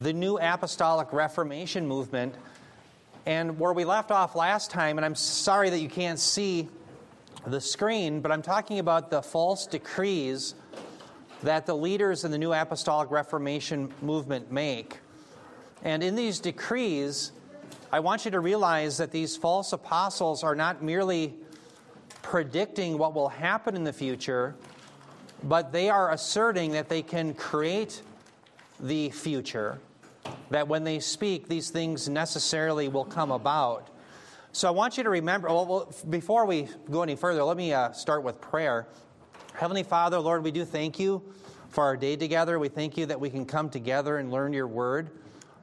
the New Apostolic Reformation movement. And where we left off last time, and I'm sorry that you can't see the screen, but I'm talking about the false decrees that the leaders in the New Apostolic Reformation movement make. And in these decrees, I want you to realize that these false apostles are not merely predicting what will happen in the future, but they are asserting that they can create the future, that when they speak, these things necessarily will come about. So I want you to remember, well, before we go any further, let me uh, start with prayer. Heavenly Father, Lord, we do thank you for our day together. We thank you that we can come together and learn your word.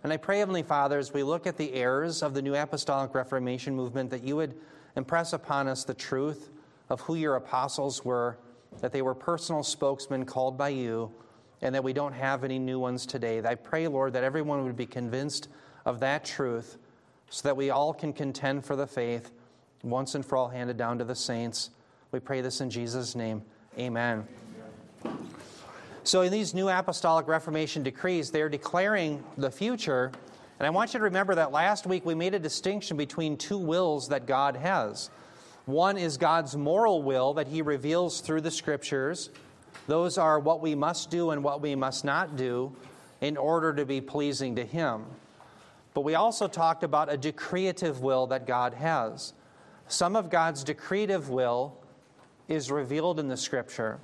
And I pray, Heavenly Father, as we look at the errors of the New Apostolic Reformation movement, that you would impress upon us the truth of who your apostles were, that they were personal spokesmen called by you, and that we don't have any new ones today. I pray, Lord, that everyone would be convinced of that truth so that we all can contend for the faith once and for all handed down to the saints. We pray this in Jesus' name. Amen. So, in these new apostolic Reformation decrees, they're declaring the future. And I want you to remember that last week we made a distinction between two wills that God has. One is God's moral will that He reveals through the Scriptures. Those are what we must do and what we must not do in order to be pleasing to Him. But we also talked about a decretive will that God has. Some of God's decretive will is revealed in the Scripture.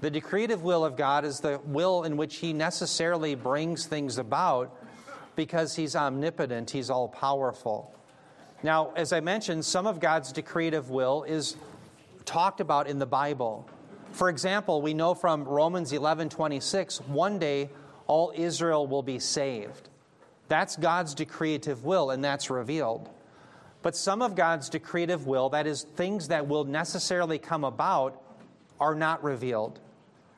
The decretive will of God is the will in which He necessarily brings things about because He's omnipotent, He's all powerful. Now, as I mentioned, some of God's decretive will is talked about in the Bible. For example, we know from Romans 11 26, one day all Israel will be saved. That's God's decretive will, and that's revealed. But some of God's decretive will, that is, things that will necessarily come about, are not revealed.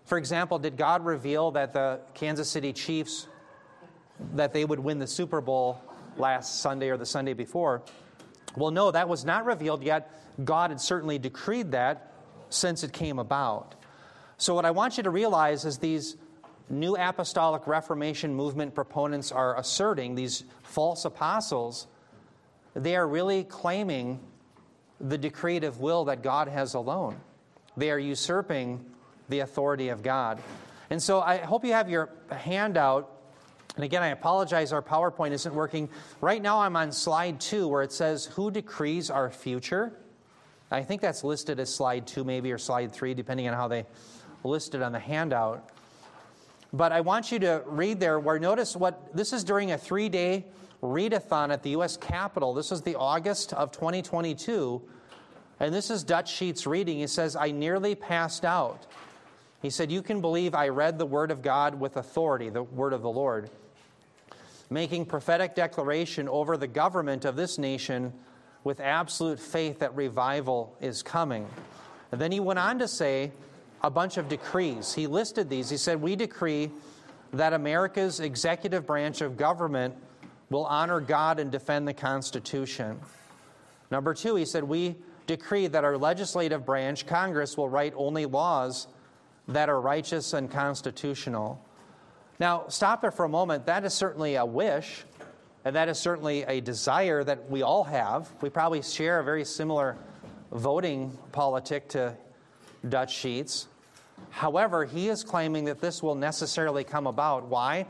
For example, did God reveal that the Kansas City Chiefs that they would win the Super Bowl last Sunday or the Sunday before? Well, no, that was not revealed yet. God had certainly decreed that since it came about. So, what I want you to realize is these new apostolic Reformation movement proponents are asserting, these false apostles, they are really claiming the decretive will that God has alone. They are usurping the authority of God. And so I hope you have your handout. And again, I apologize, our PowerPoint isn't working. Right now, I'm on slide two where it says, Who decrees our future? I think that's listed as slide two, maybe, or slide three, depending on how they list it on the handout. But I want you to read there where notice what this is during a three day readathon at the U.S. Capitol. This is the August of 2022. And this is Dutch Sheets reading. He says, I nearly passed out. He said, You can believe I read the Word of God with authority, the Word of the Lord, making prophetic declaration over the government of this nation with absolute faith that revival is coming. And then he went on to say a bunch of decrees. He listed these. He said, We decree that America's executive branch of government will honor God and defend the Constitution. Number two, he said, We decree that our legislative branch, Congress, will write only laws that are righteous and constitutional. Now, stop there for a moment. That is certainly a wish, and that is certainly a desire that we all have. We probably share a very similar voting politic to Dutch Sheets. However, he is claiming that this will necessarily come about. Why?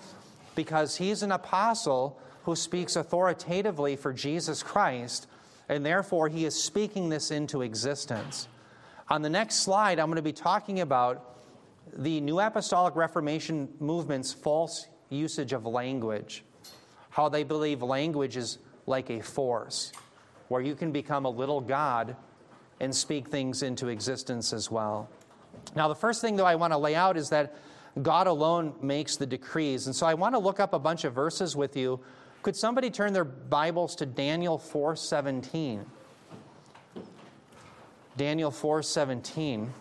Because he's an apostle who speaks authoritatively for Jesus Christ, and therefore he is speaking this into existence. On the next slide, I'm going to be talking about the New Apostolic Reformation movement's false usage of language, how they believe language is like a force, where you can become a little God and speak things into existence as well. Now, the first thing, though, I want to lay out is that God alone makes the decrees. And so I want to look up a bunch of verses with you. Could somebody turn their Bibles to Daniel 4:17? Daniel 4:17.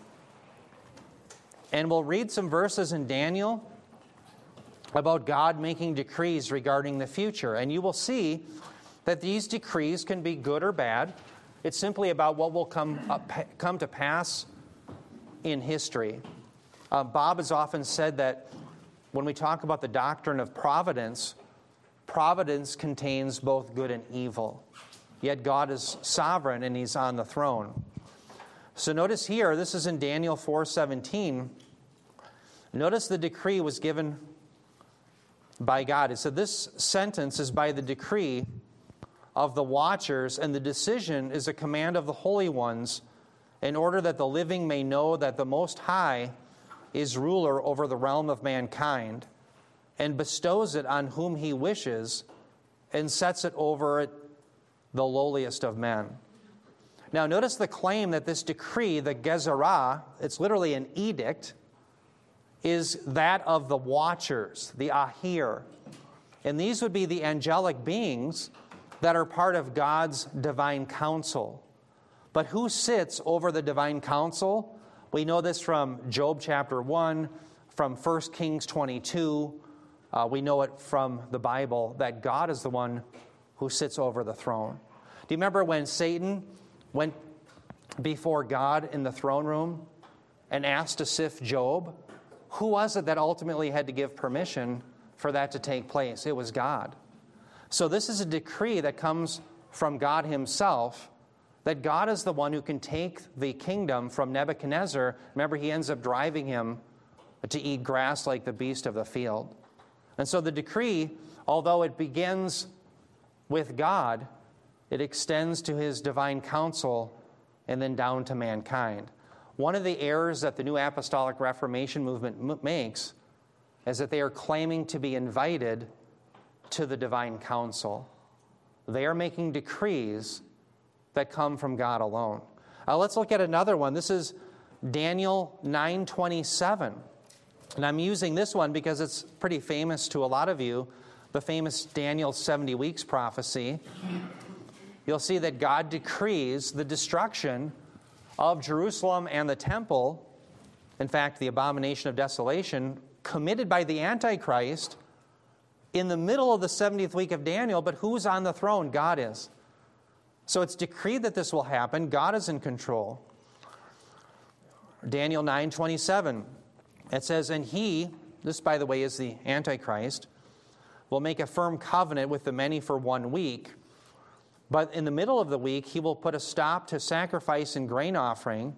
And we'll read some verses in Daniel about God making decrees regarding the future. And you will see that these decrees can be good or bad. It's simply about what will come, up, come to pass in history. Uh, Bob has often said that when we talk about the doctrine of providence, providence contains both good and evil. Yet God is sovereign and he's on the throne. So notice here, this is in Daniel 4:17. Notice the decree was given by God. It said this sentence is by the decree of the watchers, and the decision is a command of the holy ones, in order that the living may know that the Most High is ruler over the realm of mankind, and bestows it on whom he wishes, and sets it over the lowliest of men. Now, notice the claim that this decree, the Gezerah, it's literally an edict, is that of the watchers, the Ahir. And these would be the angelic beings that are part of God's divine council. But who sits over the divine council? We know this from Job chapter 1, from 1 Kings 22. Uh, we know it from the Bible that God is the one who sits over the throne. Do you remember when Satan went before God in the throne room and asked to sift Job? Who was it that ultimately had to give permission for that to take place? It was God. So, this is a decree that comes from God Himself that God is the one who can take the kingdom from Nebuchadnezzar. Remember, he ends up driving him to eat grass like the beast of the field. And so, the decree, although it begins with God, it extends to His divine council and then down to mankind. One of the errors that the New Apostolic Reformation movement makes is that they are claiming to be invited to the divine council. They are making decrees that come from God alone. Uh, let's look at another one. This is Daniel 9:27. And I'm using this one because it's pretty famous to a lot of you, the famous Daniel 70 weeks prophecy you'll see that God decrees the destruction of Jerusalem and the temple. In fact, the abomination of desolation committed by the Antichrist in the middle of the 70th week of Daniel, but who's on the throne? God is. So it's decreed that this will happen. God is in control. Daniel 9:27. It says, "And he, this by the way is the Antichrist, will make a firm covenant with the many for one week." But in the middle of the week, he will put a stop to sacrifice and grain offering,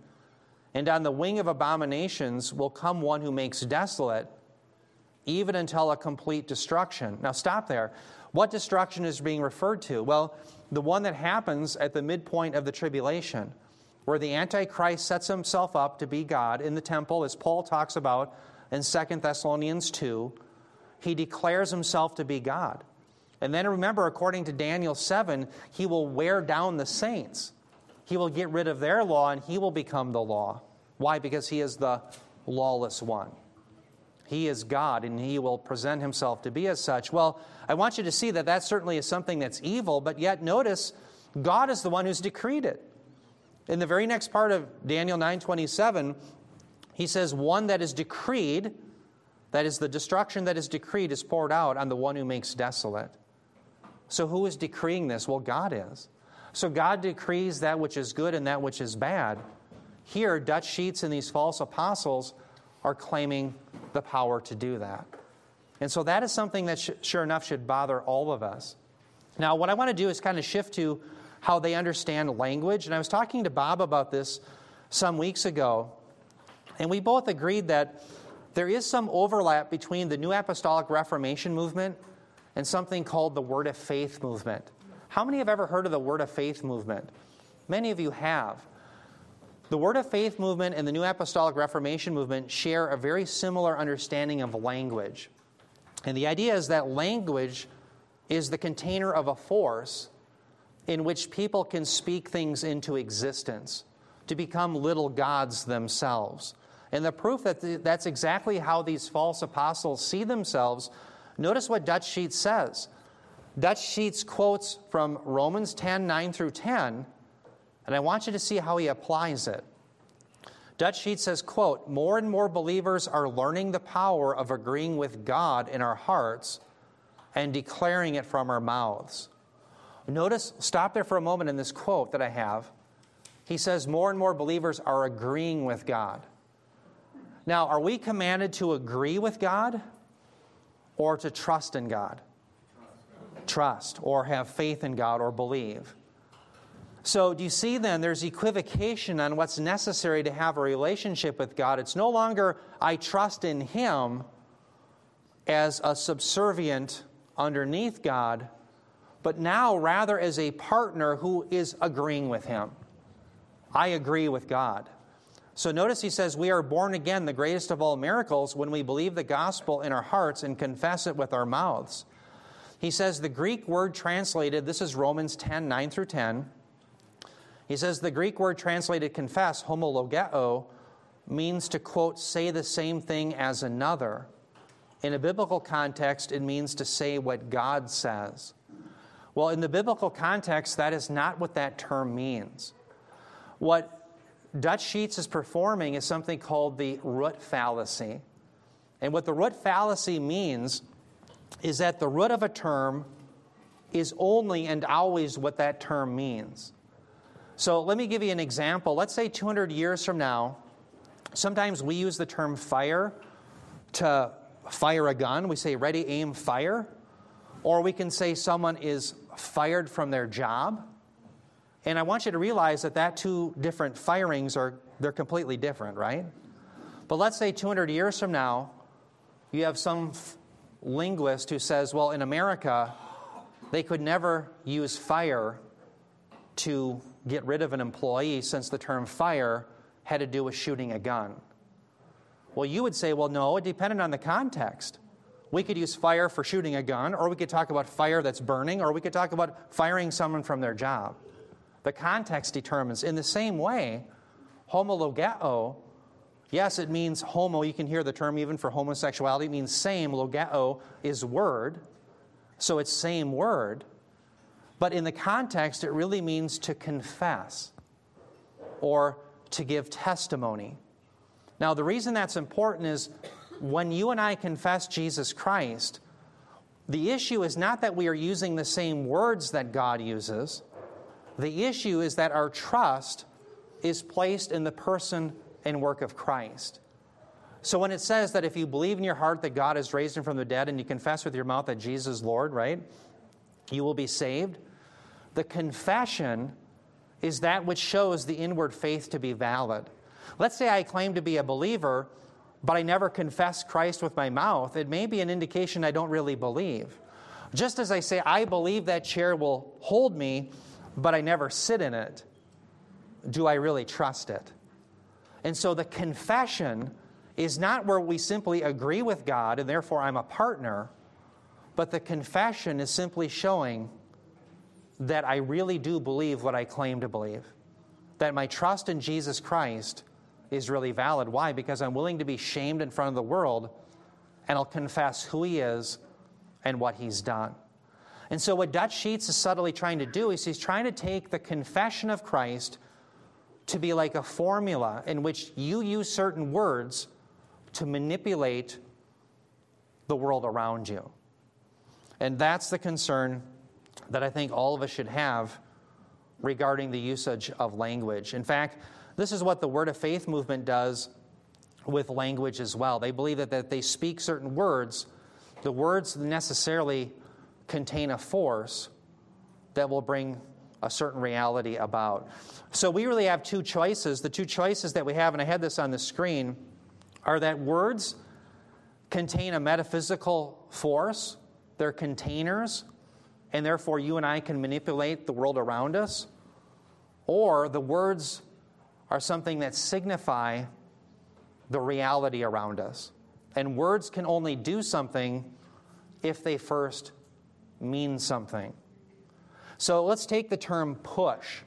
and on the wing of abominations will come one who makes desolate, even until a complete destruction. Now, stop there. What destruction is being referred to? Well, the one that happens at the midpoint of the tribulation, where the Antichrist sets himself up to be God in the temple, as Paul talks about in 2 Thessalonians 2. He declares himself to be God. And then remember, according to Daniel 7, he will wear down the saints. He will get rid of their law and he will become the law. Why? Because he is the lawless one. He is God and he will present himself to be as such. Well, I want you to see that that certainly is something that's evil, but yet notice God is the one who's decreed it. In the very next part of Daniel 9:27, he says one that is decreed, that is the destruction that is decreed is poured out on the one who makes desolate. So, who is decreeing this? Well, God is. So, God decrees that which is good and that which is bad. Here, Dutch Sheets and these false apostles are claiming the power to do that. And so, that is something that, sh- sure enough, should bother all of us. Now, what I want to do is kind of shift to how they understand language. And I was talking to Bob about this some weeks ago, and we both agreed that there is some overlap between the New Apostolic Reformation movement and something called the Word of Faith movement. How many have ever heard of the Word of Faith movement? Many of you have. The Word of Faith movement and the New Apostolic Reformation movement share a very similar understanding of language. And the idea is that language is the container of a force in which people can speak things into existence, to become little gods themselves. And the proof that that's exactly how these false apostles see themselves Notice what Dutch Sheets says. Dutch Sheets quotes from Romans 10 9 through 10, and I want you to see how he applies it. Dutch Sheets says, quote, More and more believers are learning the power of agreeing with God in our hearts and declaring it from our mouths. Notice, stop there for a moment in this quote that I have. He says, More and more believers are agreeing with God. Now, are we commanded to agree with God? Or to trust in God? Trust, or have faith in God, or believe. So, do you see then there's equivocation on what's necessary to have a relationship with God? It's no longer I trust in Him as a subservient underneath God, but now rather as a partner who is agreeing with Him. I agree with God. So notice he says, We are born again, the greatest of all miracles, when we believe the gospel in our hearts and confess it with our mouths. He says the Greek word translated, this is Romans 10 9 through 10. He says the Greek word translated confess, homologeo, means to quote, say the same thing as another. In a biblical context, it means to say what God says. Well, in the biblical context, that is not what that term means. What Dutch Sheets is performing is something called the root fallacy. And what the root fallacy means is that the root of a term is only and always what that term means. So let me give you an example. Let's say 200 years from now, sometimes we use the term fire to fire a gun. We say ready, aim, fire. Or we can say someone is fired from their job. And I want you to realize that that two different firings are they're completely different, right? But let's say 200 years from now, you have some f- linguist who says, well, in America, they could never use fire to get rid of an employee since the term fire had to do with shooting a gun. Well, you would say, well, no, it depended on the context. We could use fire for shooting a gun, or we could talk about fire that's burning, or we could talk about firing someone from their job. The context determines. In the same way, homologeo, yes, it means homo. You can hear the term even for homosexuality. It means same. Logeo is word. So it's same word. But in the context, it really means to confess or to give testimony. Now, the reason that's important is when you and I confess Jesus Christ, the issue is not that we are using the same words that God uses. The issue is that our trust is placed in the person and work of Christ. So when it says that if you believe in your heart that God has raised him from the dead and you confess with your mouth that Jesus is Lord, right? You will be saved. The confession is that which shows the inward faith to be valid. Let's say I claim to be a believer, but I never confess Christ with my mouth. It may be an indication I don't really believe. Just as I say, I believe that chair will hold me, but I never sit in it, do I really trust it? And so the confession is not where we simply agree with God and therefore I'm a partner, but the confession is simply showing that I really do believe what I claim to believe. That my trust in Jesus Christ is really valid. Why? Because I'm willing to be shamed in front of the world and I'll confess who He is and what He's done. And so, what Dutch Sheets is subtly trying to do is he's trying to take the confession of Christ to be like a formula in which you use certain words to manipulate the world around you. And that's the concern that I think all of us should have regarding the usage of language. In fact, this is what the Word of Faith movement does with language as well. They believe that, that they speak certain words, the words necessarily contain a force that will bring a certain reality about. So we really have two choices. The two choices that we have, and I had this on the screen, are that words contain a metaphysical force, they're containers and therefore you and I can manipulate the world around us, or the words are something that signify the reality around us. And words can only do something if they first mean something. So let's take the term push.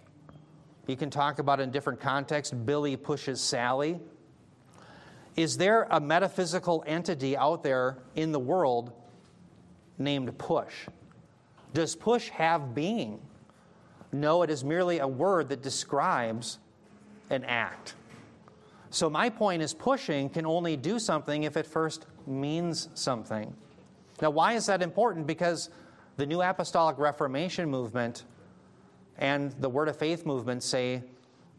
You can talk about in different contexts. Billy pushes Sally. Is there a metaphysical entity out there in the world named push? Does push have being? No, it is merely a word that describes an act. So, my point is pushing can only do something if it first means something. Now, why is that important? Because the New Apostolic Reformation movement and the Word of Faith movement say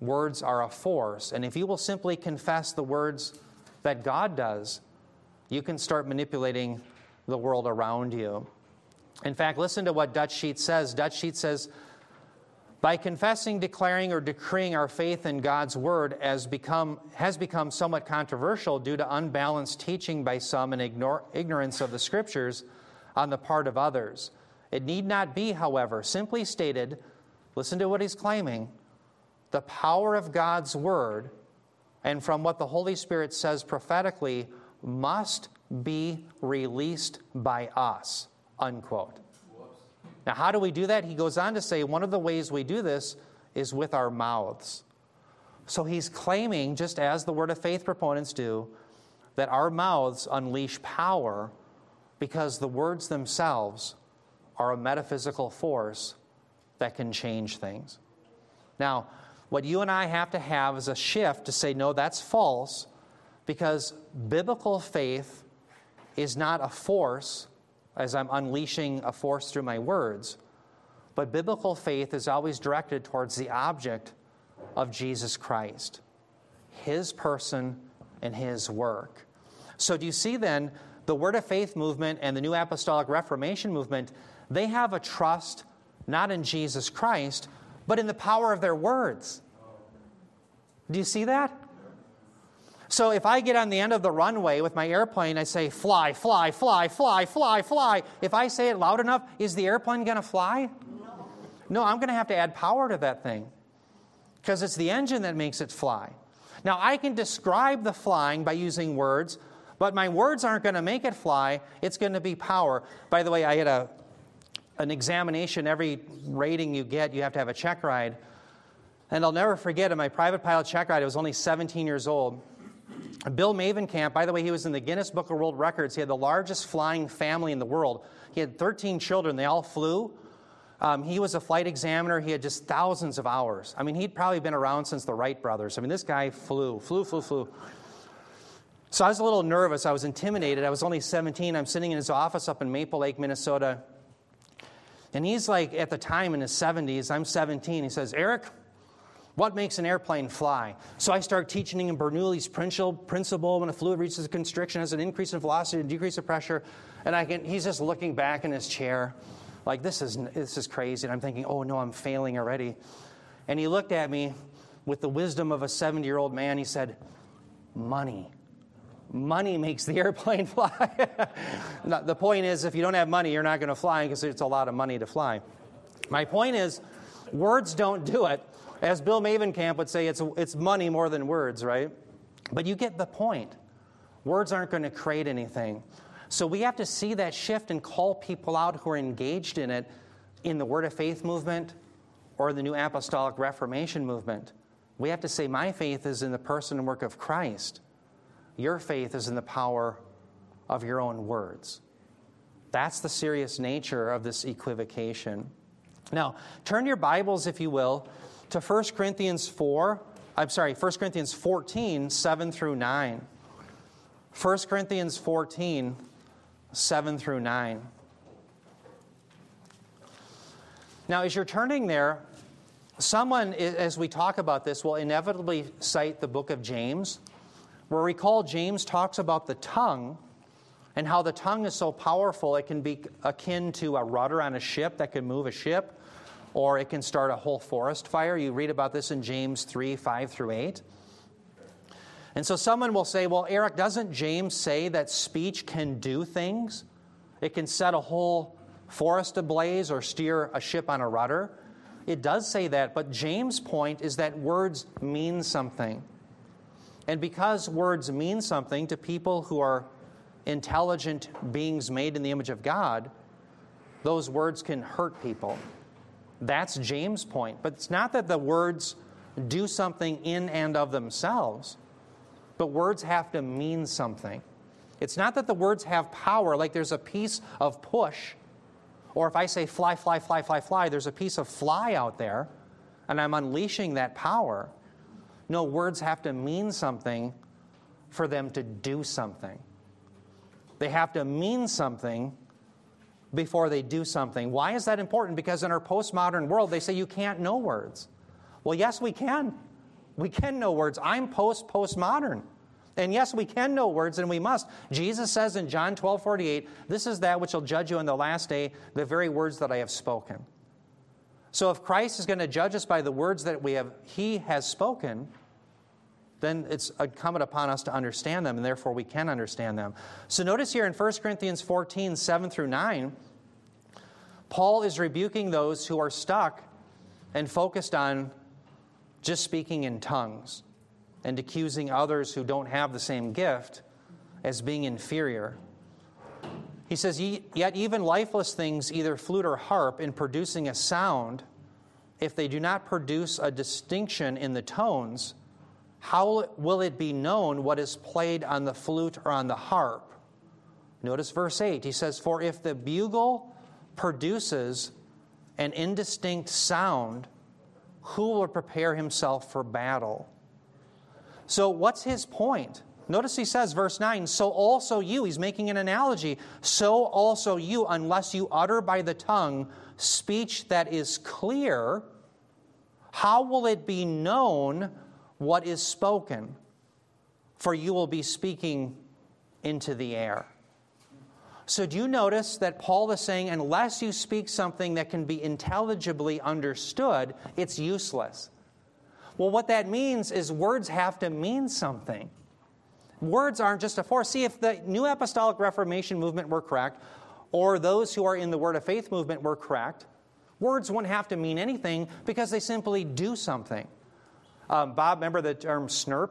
words are a force. And if you will simply confess the words that God does, you can start manipulating the world around you. In fact, listen to what Dutch Sheet says. Dutch Sheet says, by confessing, declaring, or decreeing our faith in God's word as become, has become somewhat controversial due to unbalanced teaching by some and ignore, ignorance of the scriptures on the part of others. It need not be, however, simply stated, listen to what he's claiming the power of God's word and from what the Holy Spirit says prophetically must be released by us. Unquote. Now, how do we do that? He goes on to say one of the ways we do this is with our mouths. So he's claiming, just as the word of faith proponents do, that our mouths unleash power because the words themselves are a metaphysical force that can change things. Now, what you and I have to have is a shift to say, no, that's false, because biblical faith is not a force as I'm unleashing a force through my words, but biblical faith is always directed towards the object of Jesus Christ, his person and his work. So, do you see then the Word of Faith movement and the New Apostolic Reformation movement? They have a trust not in Jesus Christ, but in the power of their words. Do you see that? So if I get on the end of the runway with my airplane, I say, fly, fly, fly, fly, fly, fly. If I say it loud enough, is the airplane going to fly? No. No, I'm going to have to add power to that thing because it's the engine that makes it fly. Now, I can describe the flying by using words, but my words aren't going to make it fly. It's going to be power. By the way, I had a, an examination. Every rating you get, you have to have a check ride. And I'll never forget in my private pilot check ride, I was only 17 years old. Bill Mavenkamp, by the way, he was in the Guinness Book of World Records. He had the largest flying family in the world. He had 13 children, they all flew. Um, he was a flight examiner. He had just thousands of hours. I mean, he'd probably been around since the Wright brothers. I mean, this guy flew, flew, flew, flew. So I was a little nervous. I was intimidated. I was only 17. I'm sitting in his office up in Maple Lake, Minnesota. And he's like, at the time in his 70s, I'm 17. He says, Eric, what makes an airplane fly? So I start teaching him Bernoulli's principle principle when a fluid reaches a constriction, has an increase in velocity and decrease of pressure. And I can, he's just looking back in his chair, like, this is, this is crazy. And I'm thinking, oh no, I'm failing already. And he looked at me with the wisdom of a 70 year old man. He said, Money. Money makes the airplane fly. the point is, if you don't have money, you're not going to fly because it's a lot of money to fly. My point is, words don't do it. As Bill Mavenkamp would say, it's, it's money more than words, right? But you get the point. Words aren't going to create anything. So we have to see that shift and call people out who are engaged in it in the Word of Faith movement or the New Apostolic Reformation movement. We have to say, My faith is in the person and work of Christ. Your faith is in the power of your own words. That's the serious nature of this equivocation. Now, turn your Bibles, if you will, to 1 Corinthians 4, I'm sorry, 1 Corinthians 14, 7 through 9. 1 Corinthians 14, 7 through 9. Now, as you're turning there, someone, as we talk about this, will inevitably cite the book of James, where recall James talks about the tongue and how the tongue is so powerful it can be akin to a rudder on a ship that can move a ship or it can start a whole forest fire. You read about this in James 3 5 through 8. And so someone will say, Well, Eric, doesn't James say that speech can do things? It can set a whole forest ablaze or steer a ship on a rudder. It does say that, but James' point is that words mean something. And because words mean something to people who are intelligent beings made in the image of God, those words can hurt people. That's James' point. But it's not that the words do something in and of themselves, but words have to mean something. It's not that the words have power, like there's a piece of push, or if I say fly, fly, fly, fly, fly, there's a piece of fly out there, and I'm unleashing that power. No, words have to mean something for them to do something. They have to mean something before they do something. Why is that important? Because in our postmodern world, they say you can't know words. Well, yes, we can. We can know words. I'm post postmodern. And yes, we can know words and we must. Jesus says in John 12 48, This is that which will judge you in the last day, the very words that I have spoken. So if Christ is going to judge us by the words that we have, he has spoken, then it's incumbent upon us to understand them, and therefore we can understand them. So notice here in 1 Corinthians 14 7 through 9, Paul is rebuking those who are stuck and focused on just speaking in tongues and accusing others who don't have the same gift as being inferior. He says, Yet even lifeless things, either flute or harp, in producing a sound, if they do not produce a distinction in the tones, how will it be known what is played on the flute or on the harp? Notice verse 8. He says, For if the bugle produces an indistinct sound, who will prepare himself for battle? So, what's his point? Notice he says, verse 9, so also you, he's making an analogy, so also you, unless you utter by the tongue speech that is clear, how will it be known what is spoken, for you will be speaking into the air. So, do you notice that Paul is saying, unless you speak something that can be intelligibly understood, it's useless? Well, what that means is words have to mean something. Words aren't just a force. See, if the New Apostolic Reformation movement were correct, or those who are in the Word of Faith movement were correct, words wouldn't have to mean anything because they simply do something. Um, Bob, remember the term snurp?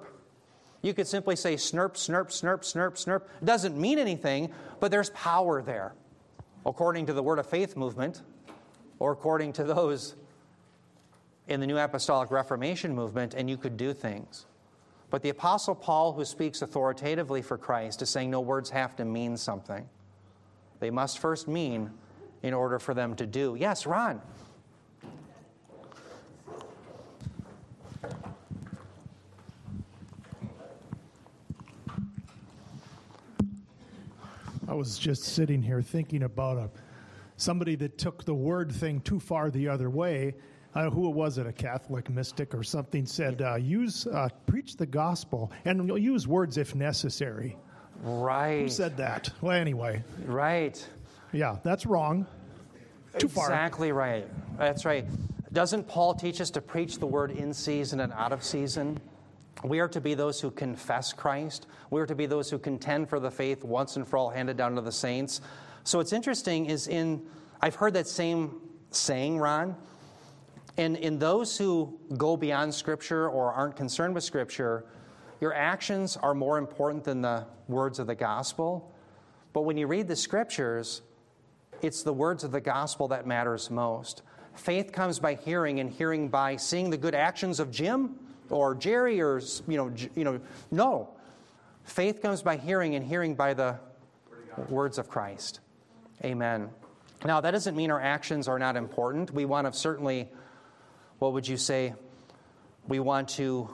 You could simply say snurp, snurp, snurp, snurp, snurp. It doesn't mean anything, but there's power there, according to the Word of Faith movement, or according to those in the New Apostolic Reformation movement, and you could do things. But the Apostle Paul, who speaks authoritatively for Christ, is saying no words have to mean something. They must first mean in order for them to do. Yes, Ron. I was just sitting here thinking about a somebody that took the word thing too far the other way. Uh, who it was it? A Catholic mystic or something said, uh, "Use uh, preach the gospel and use words if necessary." Right. Who said that? Well, anyway. Right. Yeah, that's wrong. Too far. Exactly right. That's right. Doesn't Paul teach us to preach the word in season and out of season? We are to be those who confess Christ. We are to be those who contend for the faith once and for all handed down to the saints. So what's interesting is in, I've heard that same saying, Ron, and in those who go beyond Scripture or aren't concerned with Scripture, your actions are more important than the words of the gospel. But when you read the Scriptures, it's the words of the gospel that matters most. Faith comes by hearing, and hearing by seeing the good actions of Jim or Jerry or, you know, you know, no. Faith comes by hearing and hearing by the words of Christ. Amen. Now, that doesn't mean our actions are not important. We want to certainly, what would you say? We want to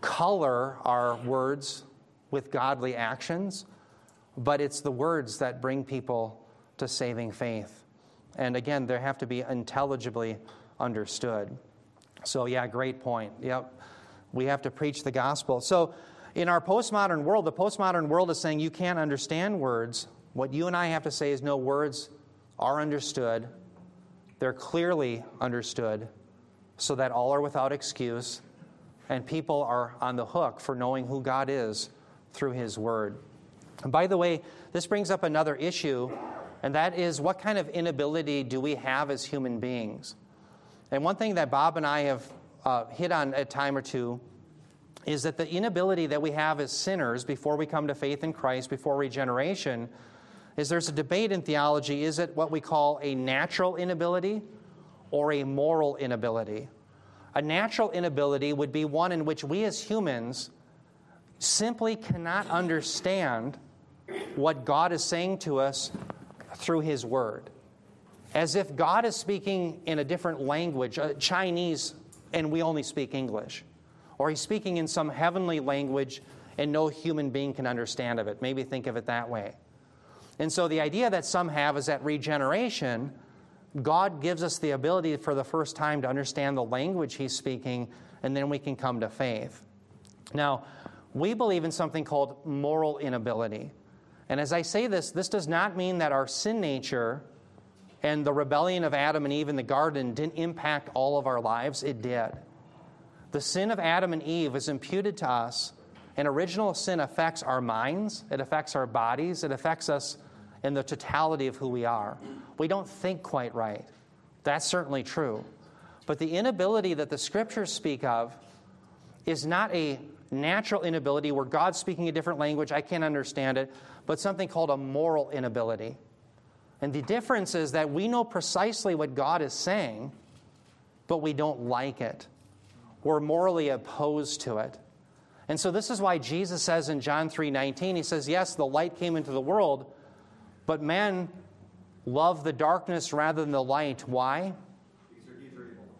color our words with godly actions, but it's the words that bring people to saving faith. And again, they have to be intelligibly understood. So, yeah, great point. Yep. We have to preach the gospel. So, in our postmodern world, the postmodern world is saying you can't understand words. What you and I have to say is no, words are understood. They're clearly understood so that all are without excuse and people are on the hook for knowing who God is through His Word. And by the way, this brings up another issue, and that is what kind of inability do we have as human beings? And one thing that Bob and I have uh, hit on a time or two is that the inability that we have as sinners before we come to faith in Christ, before regeneration, is there's a debate in theology is it what we call a natural inability or a moral inability? A natural inability would be one in which we as humans simply cannot understand what God is saying to us through His Word. As if God is speaking in a different language, uh, Chinese and we only speak English. Or he's speaking in some heavenly language and no human being can understand of it. Maybe think of it that way. And so the idea that some have is that regeneration, God gives us the ability for the first time to understand the language he's speaking, and then we can come to faith. Now, We believe in something called moral inability. And as I say this, this does not mean that our sin nature and the rebellion of Adam and Eve in the garden didn't impact all of our lives. It did. The sin of Adam and Eve is imputed to us, and original sin affects our minds, it affects our bodies, it affects us in the totality of who we are. We don't think quite right. That's certainly true. But the inability that the scriptures speak of is not a natural inability where God's speaking a different language, I can't understand it, but something called a moral inability. And the difference is that we know precisely what God is saying, but we don't like it. We're morally opposed to it. And so this is why Jesus says in John 3:19 he says, "Yes, the light came into the world, but men love the darkness rather than the light. Why?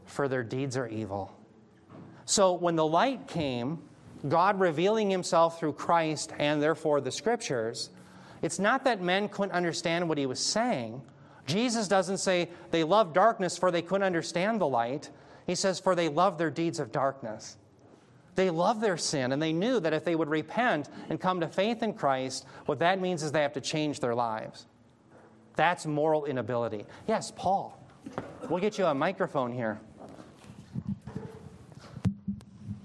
For their deeds are evil." So when the light came, God revealing himself through Christ and therefore the scriptures, it's not that men couldn't understand what he was saying. Jesus doesn't say they love darkness for they couldn't understand the light. He says, for they love their deeds of darkness. They love their sin, and they knew that if they would repent and come to faith in Christ, what that means is they have to change their lives. That's moral inability. Yes, Paul. We'll get you a microphone here.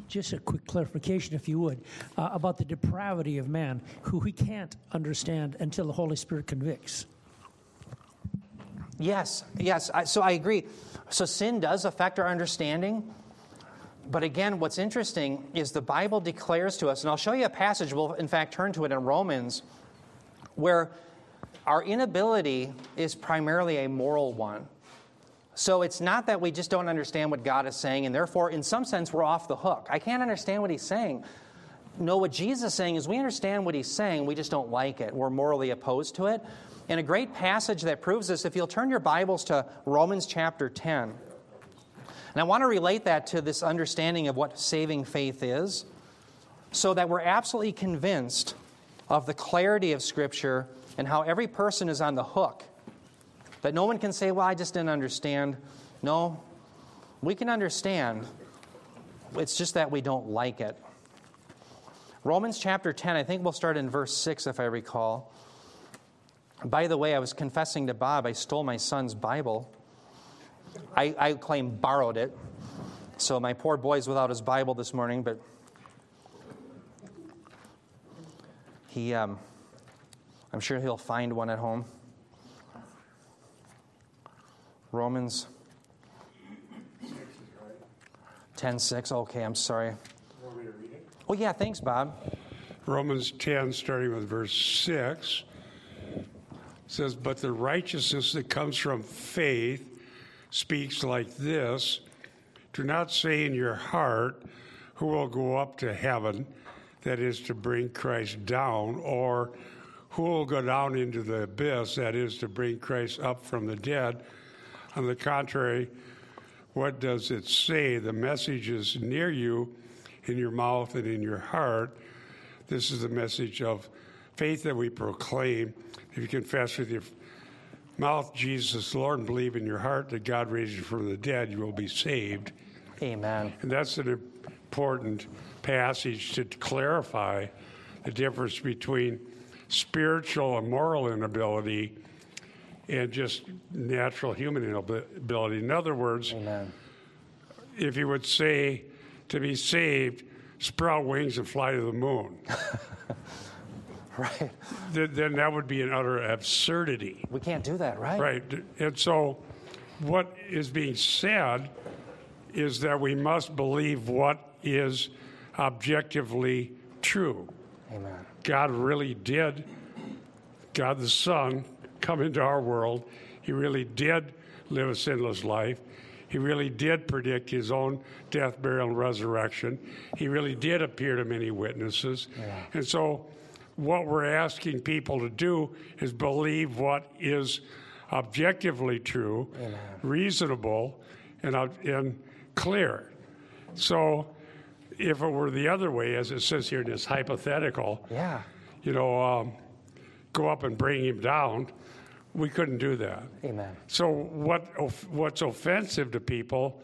Just a quick clarification, if you would, uh, about the depravity of man, who we can't understand until the Holy Spirit convicts. Yes, yes. I, so I agree. So sin does affect our understanding. But again, what's interesting is the Bible declares to us, and I'll show you a passage, we'll in fact turn to it in Romans, where our inability is primarily a moral one. So it's not that we just don't understand what God is saying, and therefore, in some sense, we're off the hook. I can't understand what He's saying. No, what Jesus is saying is we understand what He's saying, we just don't like it. We're morally opposed to it. And a great passage that proves this, if you'll turn your Bibles to Romans chapter 10. And I want to relate that to this understanding of what saving faith is, so that we're absolutely convinced of the clarity of Scripture and how every person is on the hook. That no one can say, Well, I just didn't understand. No, we can understand. It's just that we don't like it. Romans chapter 10, I think we'll start in verse 6 if I recall. By the way, I was confessing to Bob, I stole my son's Bible. I, I claim borrowed it. So my poor boy's without his Bible this morning, but he, um, I'm sure he'll find one at home. Romans 10 6. Okay, I'm sorry. Oh, yeah, thanks, Bob. Romans 10, starting with verse 6 says, But the righteousness that comes from faith speaks like this Do not say in your heart, Who will go up to heaven, that is to bring Christ down, or who will go down into the abyss, that is to bring Christ up from the dead. On the contrary, what does it say? The message is near you, in your mouth and in your heart. This is the message of faith that we proclaim if you confess with your mouth Jesus Lord and believe in your heart that God raised you from the dead, you will be saved. Amen. And that's an important passage to clarify the difference between spiritual and moral inability and just natural human inability. In other words, Amen. if you would say to be saved, sprout wings and fly to the moon. Right. then, then that would be an utter absurdity. We can't do that, right? Right. And so, what is being said is that we must believe what is objectively true. Amen. God really did, God the Son, come into our world. He really did live a sinless life. He really did predict his own death, burial, and resurrection. He really did appear to many witnesses. Yeah. And so, what we're asking people to do is believe what is objectively true, reasonable, and, and clear. So, if it were the other way, as it says here in this hypothetical, Yeah. you know, um, go up and bring him down, we couldn't do that. Amen. So what what's offensive to people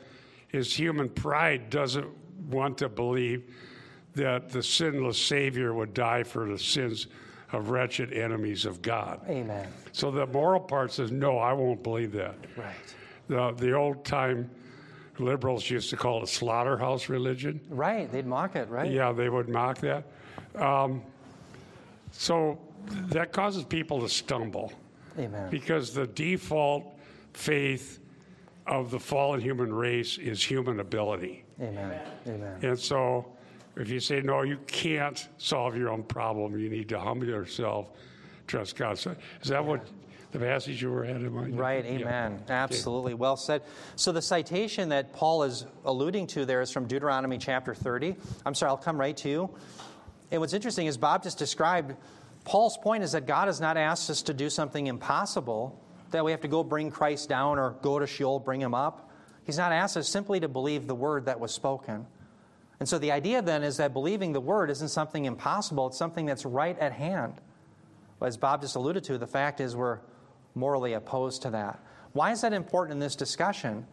is human pride doesn't want to believe that the sinless Savior would die for the sins of wretched enemies of God. Amen. So the moral part says, no, I won't believe that. Right. The, the old time liberals used to call it slaughterhouse religion. Right. They'd mock it, right? Yeah, they would mock that. Um, so that causes people to stumble Amen. because the default faith of the fallen human race is human ability. Amen. Amen. And so if you say, no, you can't solve your own problem, you need to humble yourself, trust God. So is that what the passage you were had in mind? Right, Yeah. amen. Absolutely. Well said. So the citation that Paul is alluding to there is from Deuteronomy chapter 30. I'm sorry, I'll come right to you. And what's interesting is Bob just described Paul's point is that God has not asked us to do something impossible, that we have to go bring Christ down or go to Sheol, bring him up. He's not asked us simply to believe the word that was spoken. And so the idea then is that believing the word isn't something impossible, it's something that's right at hand. As Bob just alluded to, the fact is we're morally opposed to that. Why is that important in this discussion?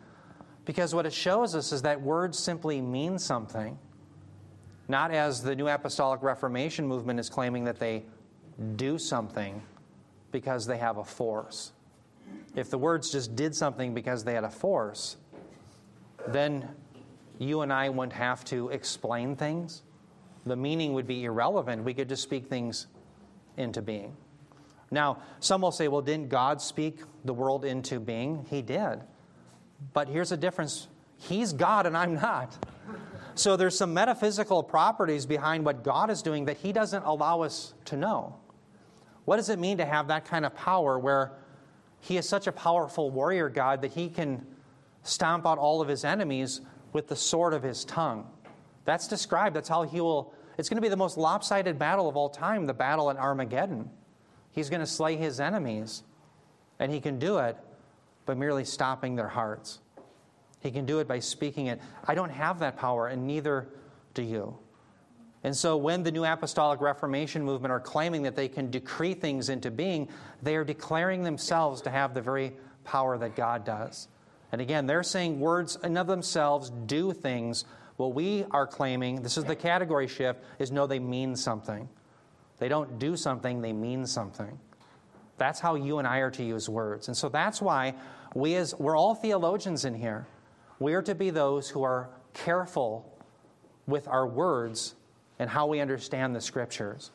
Because what it shows us is that words simply mean something, not as the New Apostolic Reformation movement is claiming that they do something because they have a force. If the words just did something because they had a force, then you and I wouldn't have to explain things. The meaning would be irrelevant. We could just speak things into being. Now, some will say, well, didn't God speak the world into being? He did. But here's the difference He's God and I'm not. So there's some metaphysical properties behind what God is doing that He doesn't allow us to know. What does it mean to have that kind of power where He is such a powerful warrior God that He can stomp out all of His enemies with the sword of His tongue? That's described. That's how He will. It's going to be the most lopsided battle of all time, the battle at Armageddon. He's going to slay His enemies, and He can do it by merely stopping their hearts. He can do it by speaking it. I don't have that power, and neither do you. And so, when the New Apostolic Reformation movement are claiming that they can decree things into being, they are declaring themselves to have the very power that God does. And again, they're saying words in of themselves do things. What we are claiming, this is the category shift, is no, they mean something. They don't do something, they mean something. That's how you and I are to use words. And so that's why we as we're all theologians in here. We are to be those who are careful with our words and how we understand the scriptures.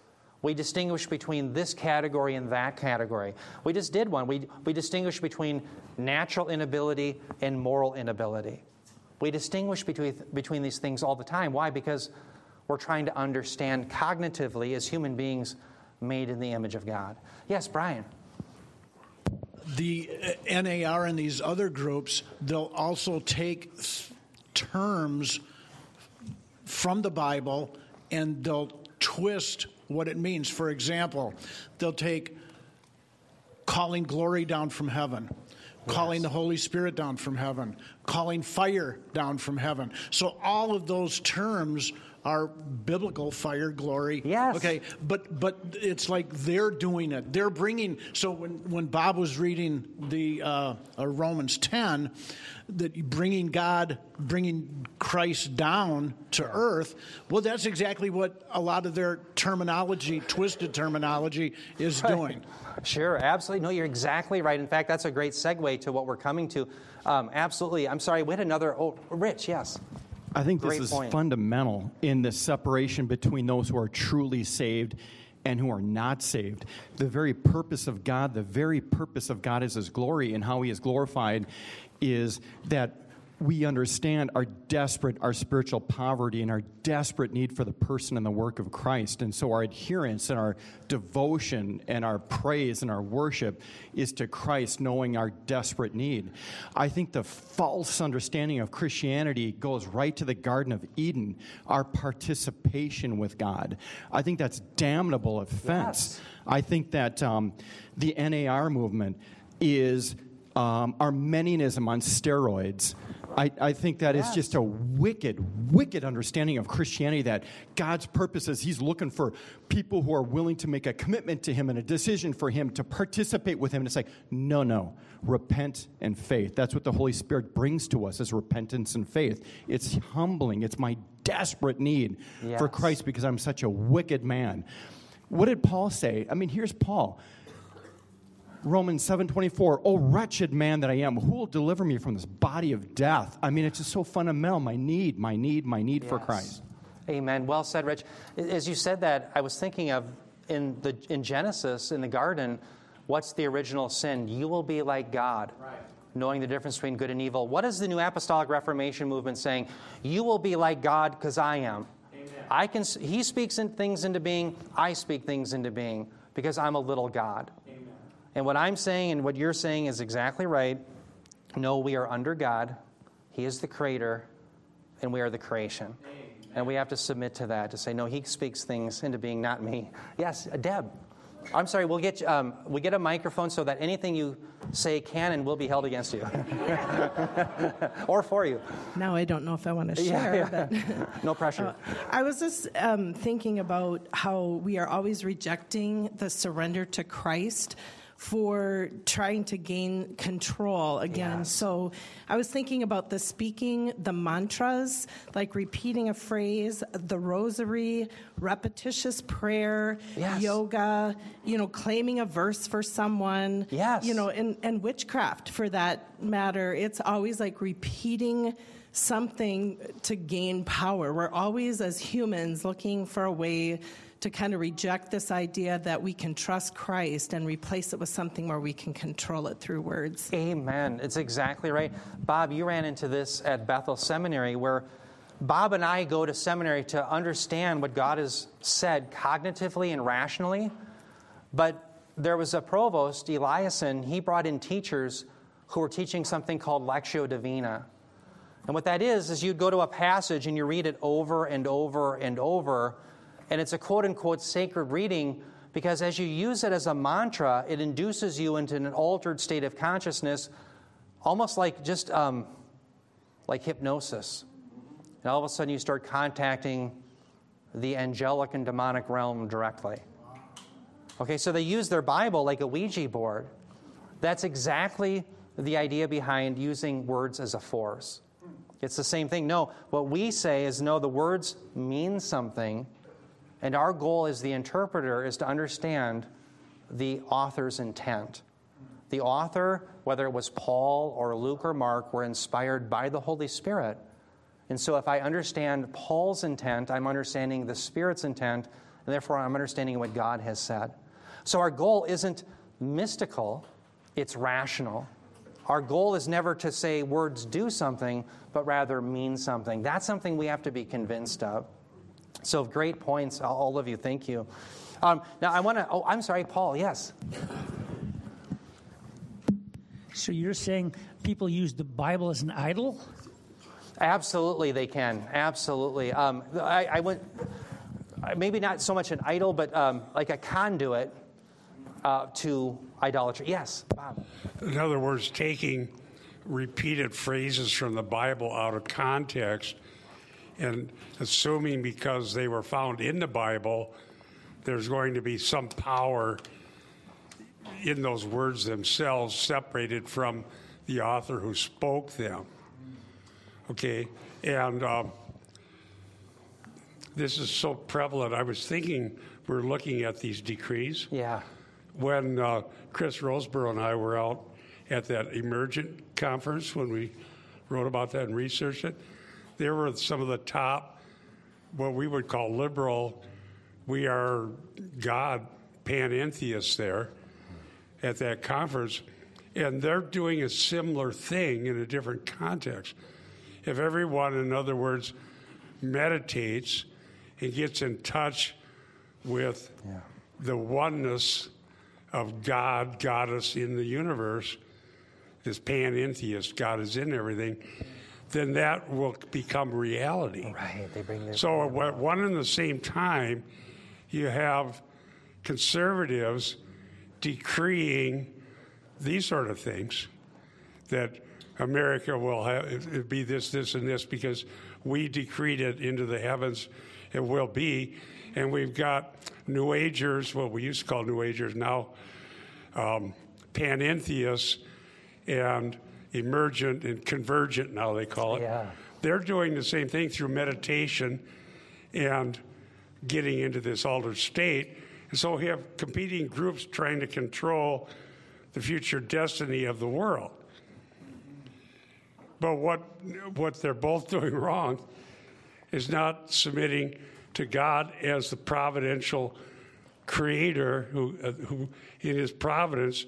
We distinguish between this category and that category. We just did one. We, we distinguish between natural inability and moral inability. We distinguish between, between these things all the time. Why? Because we're trying to understand cognitively as human beings made in the image of God. Yes, Brian. the uh, NAR and these other groups, they'll also take terms from the Bible and they'll twist what it means. For example, they'll take calling glory down from heaven. Calling the Holy Spirit down from heaven, calling fire down from heaven. So, all of those terms are biblical fire, glory. Yes. Okay, but but it's like they're doing it. They're bringing. So when when Bob was reading the uh, uh, Romans ten, that bringing God, bringing Christ down to earth. Well, that's exactly what a lot of their terminology, twisted terminology, is doing. Sure, absolutely. No, you're exactly right. In fact, that's a great segue to what we're coming to. Um, absolutely. I'm sorry, we had another. Oh, Rich, yes. I think this Great is point. fundamental in the separation between those who are truly saved and who are not saved. The very purpose of God, the very purpose of God is His glory and how He is glorified is that we understand our desperate, our spiritual poverty and our desperate need for the person and the work of Christ. And so our adherence and our devotion and our praise and our worship is to Christ, knowing our desperate need. I think the false understanding of Christianity goes right to the Garden of Eden, our participation with God. I think that's damnable offense. Yes. I think that um, the NAR movement is um, Arminianism on steroids. I, I think that is Yes. just a wicked, wicked understanding of Christianity that God's purpose is He's looking for people who are willing to make a commitment to Him and a decision for Him to participate with Him. And it's like, no, no, repent and faith. That's what the Holy Spirit brings to us is repentance and faith. It's humbling. It's my desperate need for Christ because I'm such a wicked man. What did Paul say? I mean, here's Paul. Romans 7:24, "Oh wretched man that I am, who will deliver me from this body of death?" I mean, it's just so fundamental, my need, my need, my need for Christ. Amen. Well said, Rich. As you said that, I was thinking of in the in Genesis in the garden, what's the original sin? You will be like God. Knowing the difference between good and evil. What is the New Apostolic Reformation movement saying? You will be like God because I am. I can. He speaks in things into being. I speak things into being because I'm a little God. And what I'm saying and what you're saying is exactly right. No, we are under God. He is the creator, and we are the creation. And we have to submit to that to say, no, He speaks things into being, not me. Yes, uh, Deb. I'm sorry. We'll get um, we get a microphone so that anything you say can and will be held against you, or for you. Now I don't know if I want to share, yeah. but No pressure. I was just um, thinking about how we are always rejecting the surrender to Christ for trying to gain control again. So I was thinking about the speaking, the mantras, like repeating a phrase, the rosary, repetitious prayer, Yes. yoga, you know, claiming a verse for someone. Yes. You know, and, and witchcraft for that matter. It's always like repeating something to gain power. We're always, as humans, looking for a way to kind of reject this idea that we can trust Christ and replace it with something where we can control it through words. Amen. It's exactly right. Bob, you ran into this at Bethel Seminary where Bob and I go to seminary to understand what God has said cognitively and rationally. But there was a provost, Eliason, he brought in teachers who were teaching something called Lectio Divina. And what that is, is you'd go to a passage and you read it over and over and over, and it's a quote unquote sacred reading because as you use it as a mantra, it induces you into an altered state of consciousness, almost like just um, like hypnosis. And all of a sudden you start contacting the angelic and demonic realm directly. Okay, so they use their Bible like a Ouija board. That's exactly the idea behind using words as a force. It's the same thing. No, what we say is no, the words mean something, and our goal as the interpreter is to understand the author's intent. The author, whether it was Paul or Luke or Mark, were inspired by the Holy Spirit. And so if I understand Paul's intent, I'm understanding the Spirit's intent, and therefore I'm understanding what God has said. So our goal isn't mystical, it's rational. Our goal is never to say words do something, but rather mean something. That's something we have to be convinced of. So, great points, all- all of you. Thank you. Um, now, I want to, oh, I'm sorry, Paul, yes. So you're saying people use the Bible as an idol? Absolutely, they can. Absolutely. Um, I, I went, maybe not so much an idol, but um, like a conduit uh, to idolatry. Yes, Bob. In other words, taking repeated phrases from the Bible out of context and assuming because they were found in the Bible, there's going to be some power in those words themselves separated from the author who spoke them. Okay? And um, this is so prevalent. I was thinking we're looking at these decrees Yeah. when uh, Chris Rosebrough and I were out at that emergent conference when we wrote about that and researched it, there were some of the top, what we would call liberal, we are God panentheists there at that conference, and they're doing a similar thing in a different context. If everyone, in other words, meditates and gets in touch with the oneness of God, goddess in the universe, this panentheist, God is in everything, then that will become reality. Right. They bring their. So at one and the same time, you have conservatives decreeing these sort of things that America will have be this, this, and this because we decreed it into the heavens. It will be, and we've got New Agers. Well, we used to call New Agers now um, panentheists and emergent and convergent. Now they call it. Yeah. they're doing the same thing through meditation and getting into this altered state. And so we have competing groups trying to control the future destiny of the world. But what, what they're both doing wrong is not submitting to God as the providential creator who, uh, who in his providence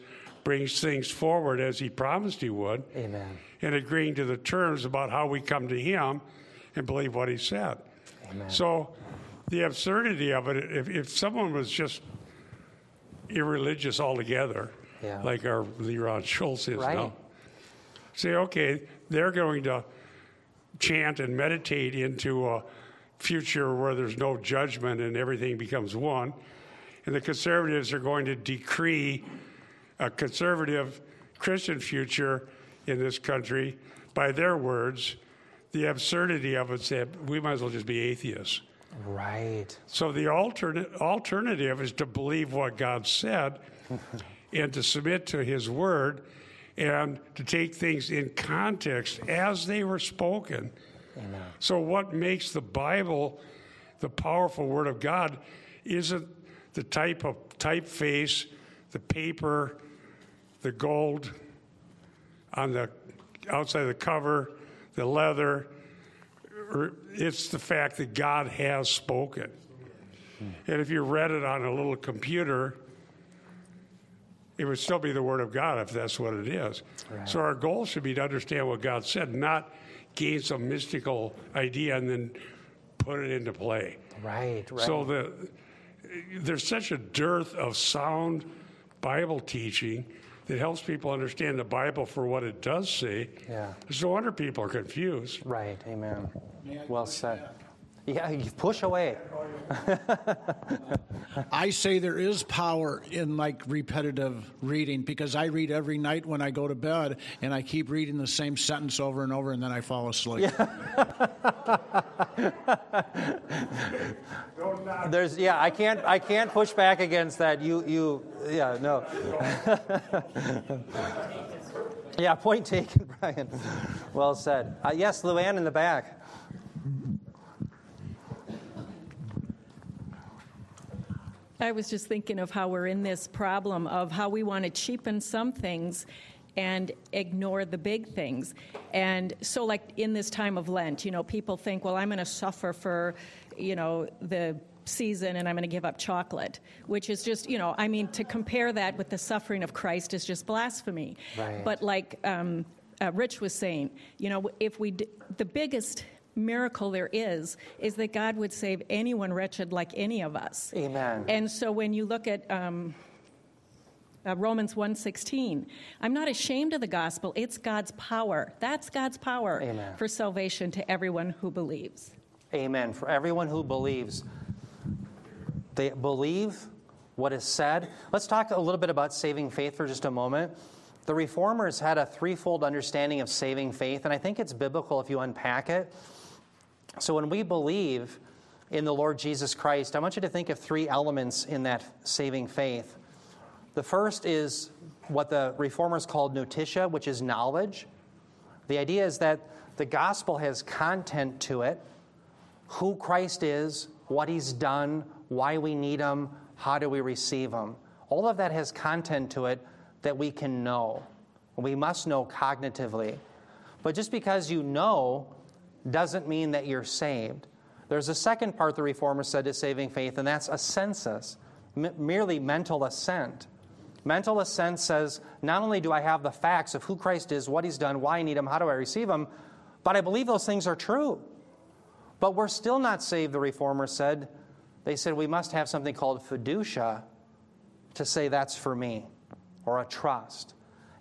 brings things forward as he promised he would. Amen. And agreeing to the terms about how we come to him and believe what he said. Amen. So the absurdity of it, if, if someone was just irreligious altogether, Yeah. like our LeRon Shults is Right. now, say, okay, they're going to chant and meditate into a future where there's no judgment and everything becomes one. And the conservatives are going to decree a conservative Christian future in this country by their words. The absurdity of it said we might as well just be atheists. Right. So the alternate alternative is to believe what God said and to submit to his word and to take things in context as they were spoken. Amen. So what makes the Bible the powerful word of God isn't the type of typeface, the paper, the gold on the outside of the cover, the leather. It's the fact that God has spoken. And if you read it on a little computer, it would still be the Word of God if that's what it is. So our goal should be to understand what God said, not gain some mystical idea and then put it into play. Right. Right. So the, there's such a dearth of sound Bible teaching that helps people understand the Bible for what it does say. Yeah. No wonder people are confused. Right. Amen. Well said. Yeah, you push away. I say there is power in like repetitive reading because I read every night when I go to bed and I keep reading the same sentence over and over and then I fall asleep. There's yeah, I can't I can't push back against that. You you yeah, no. yeah, point taken, Brian. Well said. Uh, yes, Luann in the back. I was just thinking of how we're in this problem of how we want to cheapen some things and ignore the big things. And so, like in this time of Lent, you know, people think, well, I'm going to suffer for, you know, the season and I'm going to give up chocolate, which is just, you know, I mean, to compare that with the suffering of Christ is just blasphemy. Right. But like um, uh, Rich was saying, you know, if we, d- the biggest miracle there is, is that God would save anyone wretched like any of us. Amen. And so when you look at um, uh, Romans 1:16, I'm not ashamed of the gospel. It's God's power. That's God's power Amen. for salvation to everyone who believes. Amen. For everyone who believes, they believe what is said. Let's talk a little bit about saving faith for just a moment. The reformers had a threefold understanding of saving faith, and I think it's biblical if you unpack it. So when we believe in the Lord Jesus Christ, I want you to think of three elements in that saving faith. The first is what the reformers called notitia, which is knowledge. The idea is that the gospel has content to it who Christ is, what he's done, why we need him, how do we receive him. All of that has content to it that we can know. We must know cognitively. But just because you know doesn't mean that you're saved. There's a second part the reformer said to saving faith, and that's assensus, m- merely mental assent. Mental assent says, not only do I have the facts of who Christ is, what he's done, why I need him, how do I receive him, but I believe those things are true. But we're still not saved, the reformer said. They said we must have something called fiducia to say that's for me, or a trust.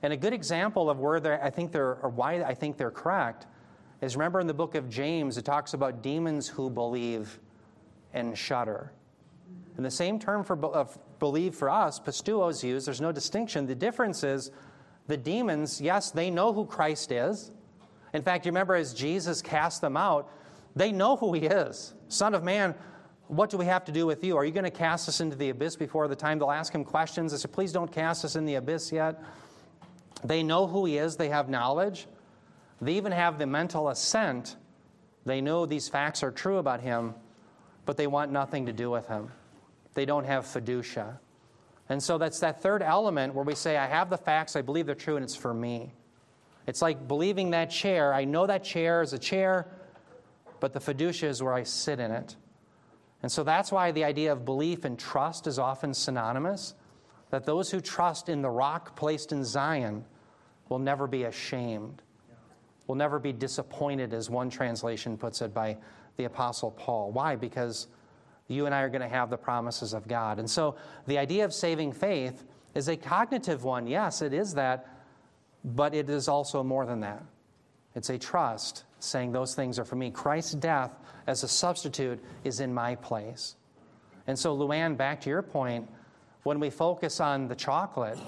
And a good example of where I think they're, or why I think they're correct, is remember in the book of James, it talks about demons who believe and shudder. And the same term for of believe for us, pisteuo is used. There's no distinction. The difference is the demons, yes, they know who Christ is. In fact, you remember as Jesus cast them out, they know who he is. Son of man, what do we have to do with you? Are you going to cast us into the abyss before the time? They'll ask him questions. They say, please don't cast us in the abyss yet. They know who he is, they have knowledge. They even have the mental assent They know these facts are true about him, but they want nothing to do with him. They don't have fiducia. And so that's that third element where we say, I have the facts, I believe they're true, and it's for me. It's like believing that chair. I know that chair is a chair, but the fiducia is where I sit in it. And so that's why the idea of belief and trust is often synonymous. That those who trust in the rock placed in Zion will never be ashamed, will never be disappointed, as one translation puts it by the Apostle Paul. Why? Because you and I are going to have the promises of God. And so the idea of saving faith is a cognitive one. Yes, it is that, but it is also more than that. It's a trust saying those things are for me. Christ's death as a substitute is in my place. And so, Luann, back to your point, when we focus on the chocolate,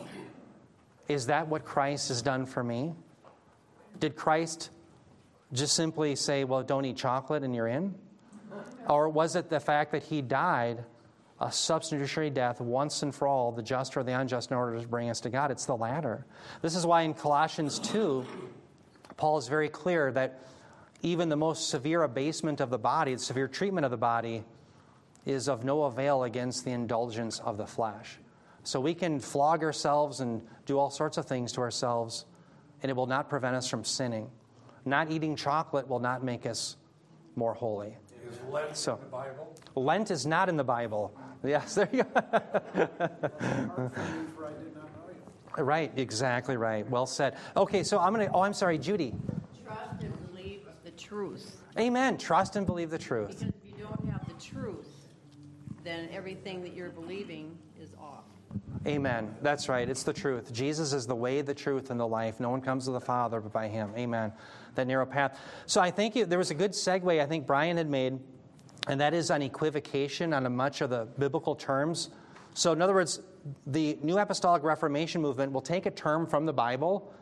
is that what Christ has done for me? Did Christ just simply say, well, don't eat chocolate and you're in? Or was it the fact that he died a substitutionary death once and for all, the just or the unjust, in order to bring us to God? It's the latter. This is why in Colossians 2, Paul is very clear that even the most severe abasement of the body, the severe treatment of the body, is of no avail against the indulgence of the flesh. So we can flog ourselves and do all sorts of things to ourselves, and it will not prevent us from sinning. Not eating chocolate will not make us more holy. Is Lent so, in the Bible? Lent is not in the Bible. Yes, there you go. right, exactly right. Well said. Okay, so I'm going to, oh, I'm sorry, Judy. Trust and believe the truth. Amen. Trust and believe the truth. Because if you don't have the truth, then everything that you're believing is off. Amen. That's right. It's the truth. Jesus is the way, the truth, and the life. No one comes to the Father but by Him. Amen. That narrow path. So I think there was a good segue I think Brian had made, and that is on equivocation on a much of the biblical terms. So, in other words, the New Apostolic Reformation movement will take a term from the Bible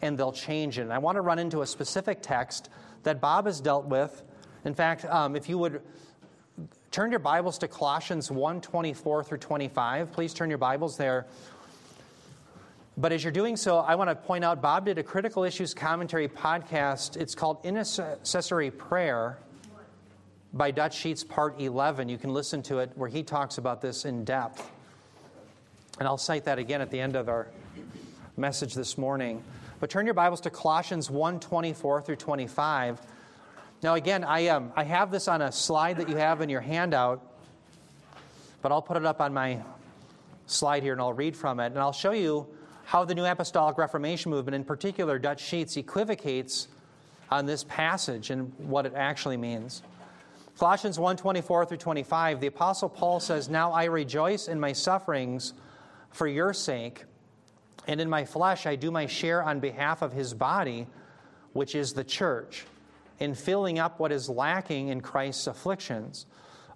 and they'll change it. And I want to run into a specific text that Bob has dealt with. In fact, um, if you would Turn your Bibles to Colossians 1 24 through 25. Please turn your Bibles there. But as you're doing so, I want to point out Bob did a Critical Issues Commentary podcast. It's called Intercessory Prayer by Dutch Sheets, Part 11. You can listen to it where he talks about this in depth. And I'll cite that again at the end of our message this morning. But turn your Bibles to Colossians 1 24 through 25. Now, again, I, um, I have this on a slide that you have in your handout, but I'll put it up on my slide here and I'll read from it. And I'll show you how the New Apostolic Reformation movement, in particular Dutch Sheets, equivocates on this passage and what it actually means. Colossians 1 24 through 25, the Apostle Paul says, Now I rejoice in my sufferings for your sake, and in my flesh I do my share on behalf of his body, which is the church in filling up what is lacking in Christ's afflictions.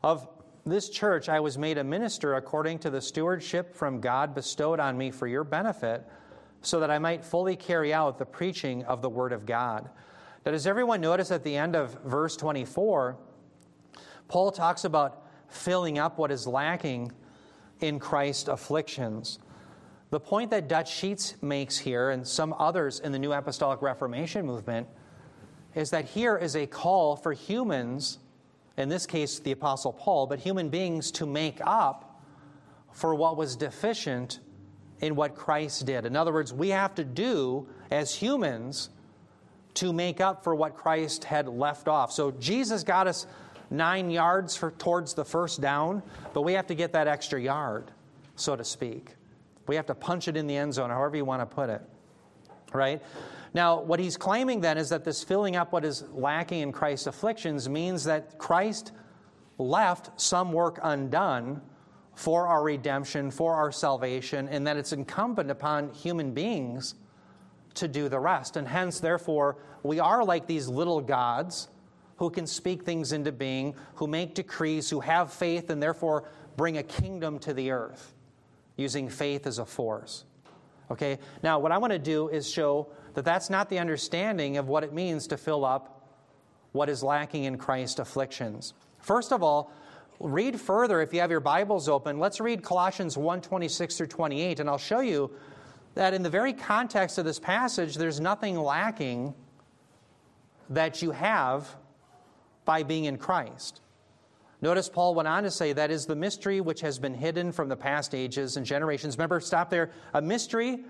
Of this church, I was made a minister according to the stewardship from God bestowed on me for your benefit, so that I might fully carry out the preaching of the Word of God. Now, does everyone notice at the end of verse 24, Paul talks about filling up what is lacking in Christ's afflictions? The point that Dutch Sheets makes here, and some others in the New Apostolic Reformation movement, is that here is a call for humans, in this case the Apostle Paul, but human beings to make up for what was deficient in what Christ did. In other words, we have to do as humans to make up for what Christ had left off. So Jesus got us nine yards for, towards the first down, but we have to get that extra yard, so to speak. We have to punch it in the end zone, however you want to put it. Right? Now, what he's claiming then is that this filling up what is lacking in Christ's afflictions means that Christ left some work undone for our redemption, for our salvation, and that it's incumbent upon human beings to do the rest. And hence, therefore, we are like these little gods who can speak things into being, who make decrees, who have faith, and therefore bring a kingdom to the earth using faith as a force. Okay? Now, what I want to do is show that that's not the understanding of what it means to fill up what is lacking in Christ's afflictions. First of all, read further if you have your Bibles open. Let's read Colossians 1 26 through 28, and I'll show you that in the very context of this passage, there's nothing lacking that you have by being in Christ. Notice Paul went on to say that is the mystery which has been hidden from the past ages and generations. Remember, stop there. A mystery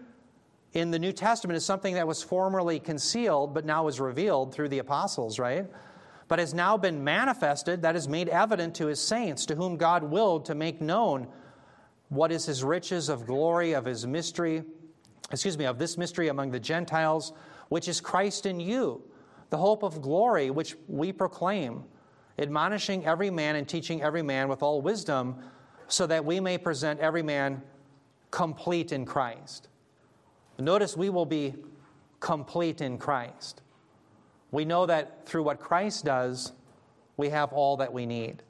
in the New Testament is something that was formerly concealed, but now is revealed through the apostles, right? But has now been manifested, that is made evident to his saints, to whom God willed to make known what is his riches of glory, of his mystery, excuse me, of this mystery among the Gentiles, which is Christ in you, the hope of glory which we proclaim admonishing every man and teaching every man with all wisdom, so that we may present every man complete in Christ. Notice we will be complete in Christ. We know that through what Christ does, we have all that we need.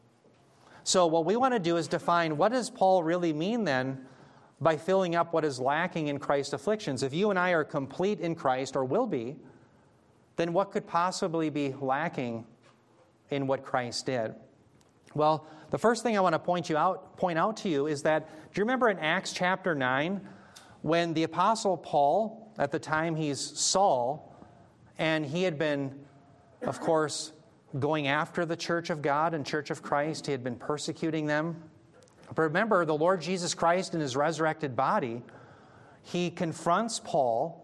So, what we want to do is define what does Paul really mean then by filling up what is lacking in Christ's afflictions? If you and I are complete in Christ, or will be, then what could possibly be lacking in what Christ did? Well, the first thing I want to point you out point out to you is that do you remember in Acts chapter 9 when the apostle Paul at the time he's Saul and he had been of course going after the church of God and church of Christ, he had been persecuting them. But remember the Lord Jesus Christ in his resurrected body, he confronts Paul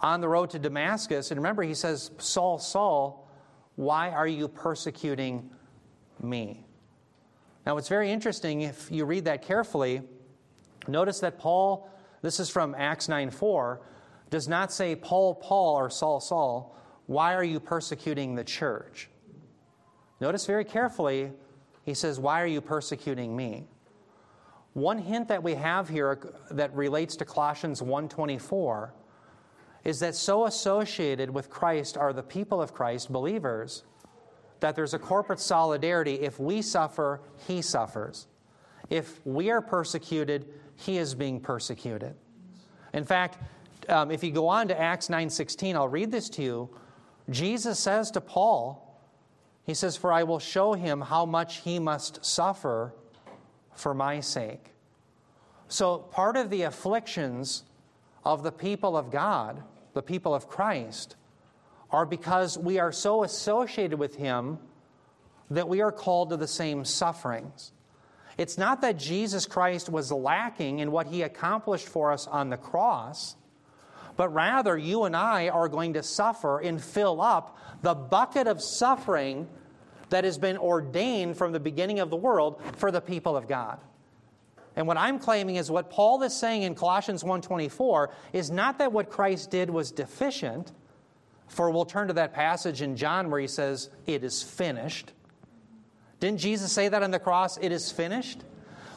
on the road to Damascus and remember he says, "Saul, Saul, why are you persecuting me? Now, it's very interesting if you read that carefully. Notice that Paul, this is from Acts 9 4, does not say, Paul, Paul, or Saul, Saul, why are you persecuting the church? Notice very carefully, he says, Why are you persecuting me? One hint that we have here that relates to Colossians 124 is that so associated with Christ are the people of Christ, believers, that there's a corporate solidarity. If we suffer, he suffers. If we are persecuted, he is being persecuted. In fact, um, if you go on to Acts 9:16, I'll read this to you. Jesus says to Paul, he says, "For I will show him how much he must suffer for my sake." So part of the afflictions of the people of God, the people of Christ, are because we are so associated with Him that we are called to the same sufferings. It's not that Jesus Christ was lacking in what He accomplished for us on the cross, but rather you and I are going to suffer and fill up the bucket of suffering that has been ordained from the beginning of the world for the people of God. And what I'm claiming is what Paul is saying in Colossians 1:24 is not that what Christ did was deficient, for we'll turn to that passage in John where he says it is finished. Didn't Jesus say that on the cross, it is finished?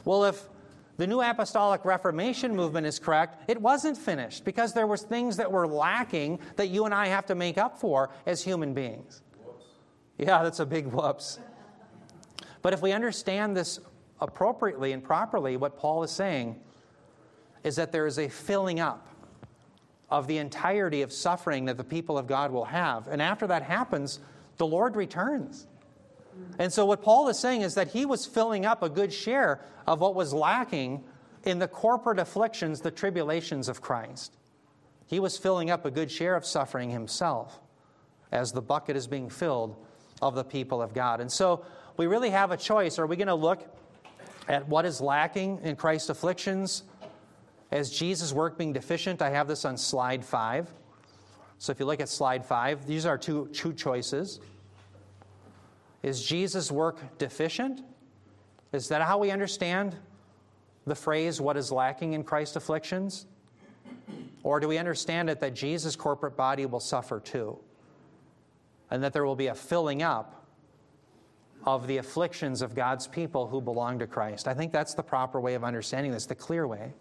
Well, if the New Apostolic Reformation movement is correct, it wasn't finished because there was things that were lacking that you and I have to make up for as human beings. Whoops. Yeah, that's a big whoops. But if we understand this appropriately and properly, what Paul is saying is that there is a filling up of the entirety of suffering that the people of God will have. And after that happens, the Lord returns. And so, what Paul is saying is that he was filling up a good share of what was lacking in the corporate afflictions, the tribulations of Christ. He was filling up a good share of suffering himself as the bucket is being filled of the people of God. And so, we really have a choice. Are we going to look at what is lacking in Christ's afflictions as Jesus' work being deficient. I have this on slide five. So if you look at slide five, these are two, two choices. Is Jesus' work deficient? Is that how we understand the phrase, what is lacking in Christ's afflictions? Or do we understand it that Jesus' corporate body will suffer too? And that there will be a filling up of the afflictions of God's people who belong to Christ. I think that's the proper way of understanding this, the clear way.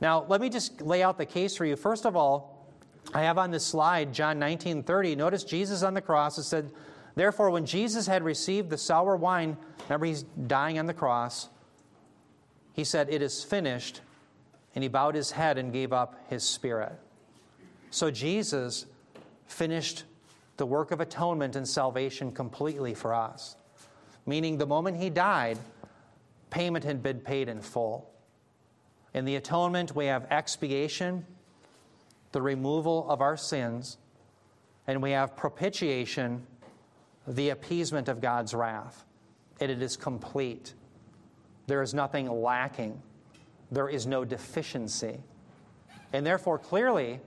Now, let me just lay out the case for you. First of all, I have on this slide John 19 30. Notice Jesus on the cross. It said, Therefore, when Jesus had received the sour wine, remember he's dying on the cross, he said, It is finished. And he bowed his head and gave up his spirit. So Jesus finished the work of atonement and salvation completely for us meaning the moment he died, payment had been paid in full. In the atonement, we have expiation, the removal of our sins, and we have propitiation, the appeasement of God's wrath. And it is complete. There is nothing lacking, there is no deficiency. And therefore, clearly,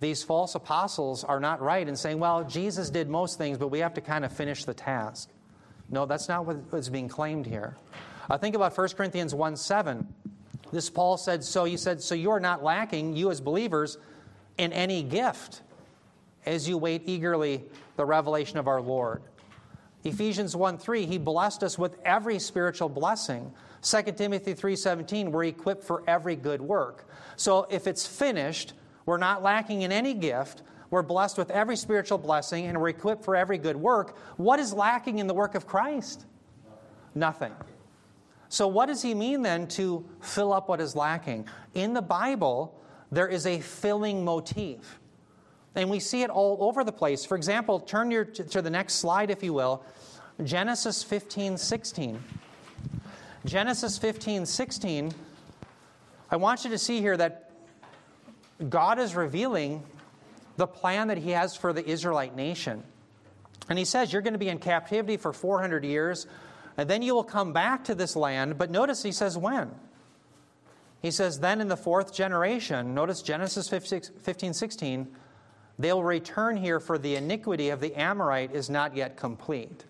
these false apostles are not right in saying, well, Jesus did most things, but we have to kind of finish the task. No, that's not what is being claimed here. Uh, think about 1 Corinthians 1 7. This Paul said, so you said, so you are not lacking, you as believers, in any gift as you wait eagerly the revelation of our Lord. Ephesians 1 3, he blessed us with every spiritual blessing. 2 Timothy 3:17, we're equipped for every good work. So if it's finished, we're not lacking in any gift. We're blessed with every spiritual blessing and we're equipped for every good work. What is lacking in the work of Christ? Nothing. So, what does he mean then to fill up what is lacking? In the Bible, there is a filling motif. And we see it all over the place. For example, turn your, to the next slide, if you will. Genesis 15 16. Genesis 15 16. I want you to see here that God is revealing the plan that He has for the Israelite nation. And He says, You're going to be in captivity for 400 years, and then you will come back to this land. But notice He says, When? He says, Then in the fourth generation, notice Genesis 15 16, they'll return here, for the iniquity of the Amorite is not yet complete.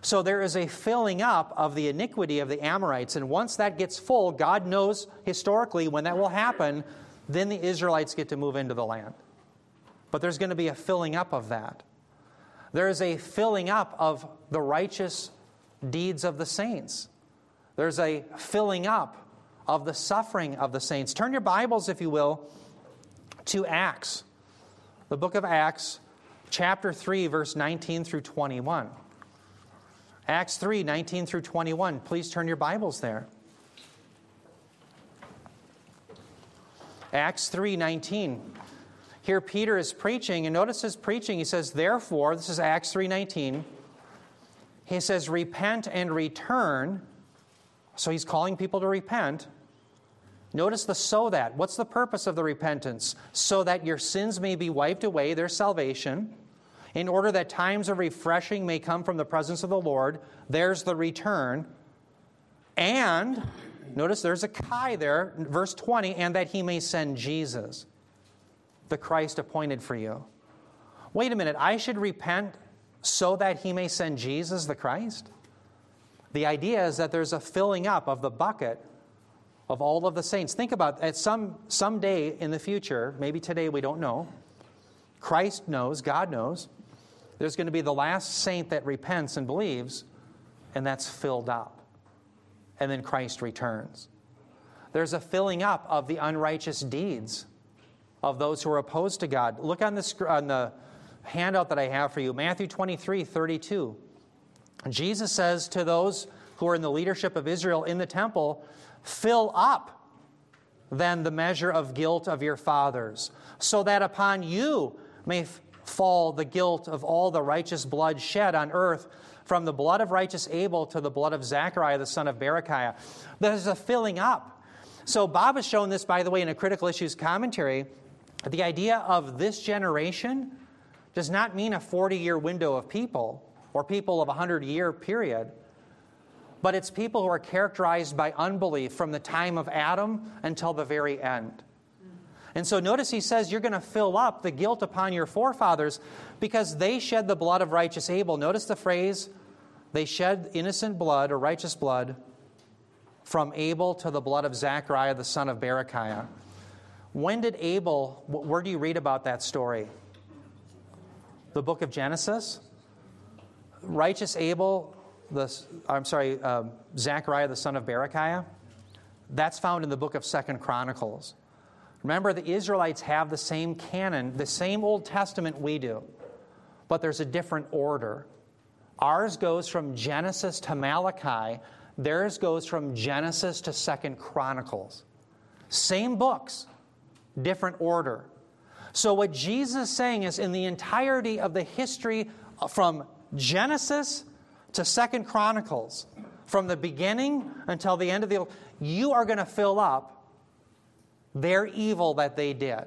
So there is a filling up of the iniquity of the Amorites. And once that gets full, God knows historically when that will happen, then the Israelites get to move into the land. But there's going to be a filling up of that. There is a filling up of the righteous deeds of the saints. There's a filling up of the suffering of the saints. Turn your Bibles, if you will, to Acts, the book of Acts, chapter 3, verse 19 through 21. Acts 3, 19 through 21. Please turn your Bibles there. Acts 3, 19. Here Peter is preaching, and notice his preaching. He says, Therefore, this is Acts 3, 19. He says, Repent and return. So he's calling people to repent Notice the so that. What's the purpose of the repentance? So that your sins may be wiped away, their salvation, in order that times of refreshing may come from the presence of the Lord. There's the return. And, notice there's a kai there, verse 20, and that he may send Jesus, the Christ appointed for you. Wait a minute, I should repent so that he may send Jesus, the Christ? The idea is that there's a filling up of the bucket of all of the saints. Think about at some someday in the future, maybe today we don't know. Christ knows, God knows. There's going to be the last saint that repents and believes, and that's filled up. And then Christ returns. There's a filling up of the unrighteous deeds of those who are opposed to God. Look on the, on the handout that I have for you Matthew 23 32. Jesus says to those who are in the leadership of Israel in the temple, Fill up then the measure of guilt of your fathers, so that upon you may fall the guilt of all the righteous blood shed on earth, from the blood of righteous Abel to the blood of Zachariah, the son of Berechiah. There's a filling up. So, Bob has shown this, by the way, in a critical issues commentary. The idea of this generation does not mean a 40 year window of people or people of a 100 year period but it's people who are characterized by unbelief from the time of Adam until the very end. And so notice he says you're going to fill up the guilt upon your forefathers because they shed the blood of righteous Abel. Notice the phrase, they shed innocent blood or righteous blood from Abel to the blood of Zachariah, the son of Berechiah. When did Abel, where do you read about that story? The book of Genesis? Righteous Abel the, I'm sorry, um, Zechariah the son of Berechiah, that's found in the book of Second Chronicles. Remember, the Israelites have the same canon, the same Old Testament we do, but there's a different order. Ours goes from Genesis to Malachi, theirs goes from Genesis to Second Chronicles. Same books, different order. So, what Jesus is saying is in the entirety of the history from Genesis to Second Chronicles, from the beginning until the end of the you are going to fill up their evil that they did.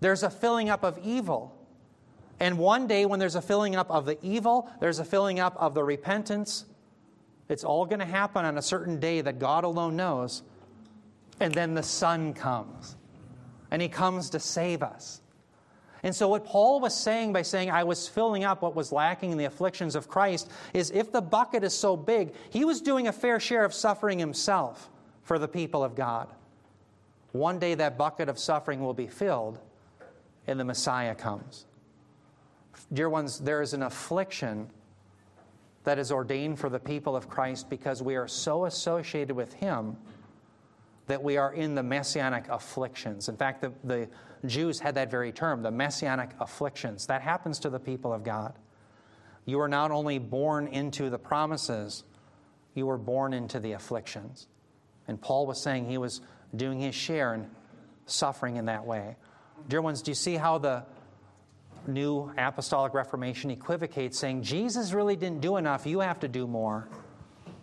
There's a filling up of evil. And one day, when there's a filling up of the evil, there's a filling up of the repentance. It's all going to happen on a certain day that God alone knows. And then the Son comes. And He comes to save us. And so, what Paul was saying by saying, I was filling up what was lacking in the afflictions of Christ, is if the bucket is so big, he was doing a fair share of suffering himself for the people of God. One day that bucket of suffering will be filled, and the Messiah comes. Dear ones, there is an affliction that is ordained for the people of Christ because we are so associated with Him that we are in the messianic afflictions. In fact, the, the Jews had that very term, the messianic afflictions. That happens to the people of God. You are not only born into the promises, you were born into the afflictions. And Paul was saying he was doing his share in suffering in that way. Dear ones, do you see how the new apostolic reformation equivocates, saying Jesus really didn't do enough, you have to do more?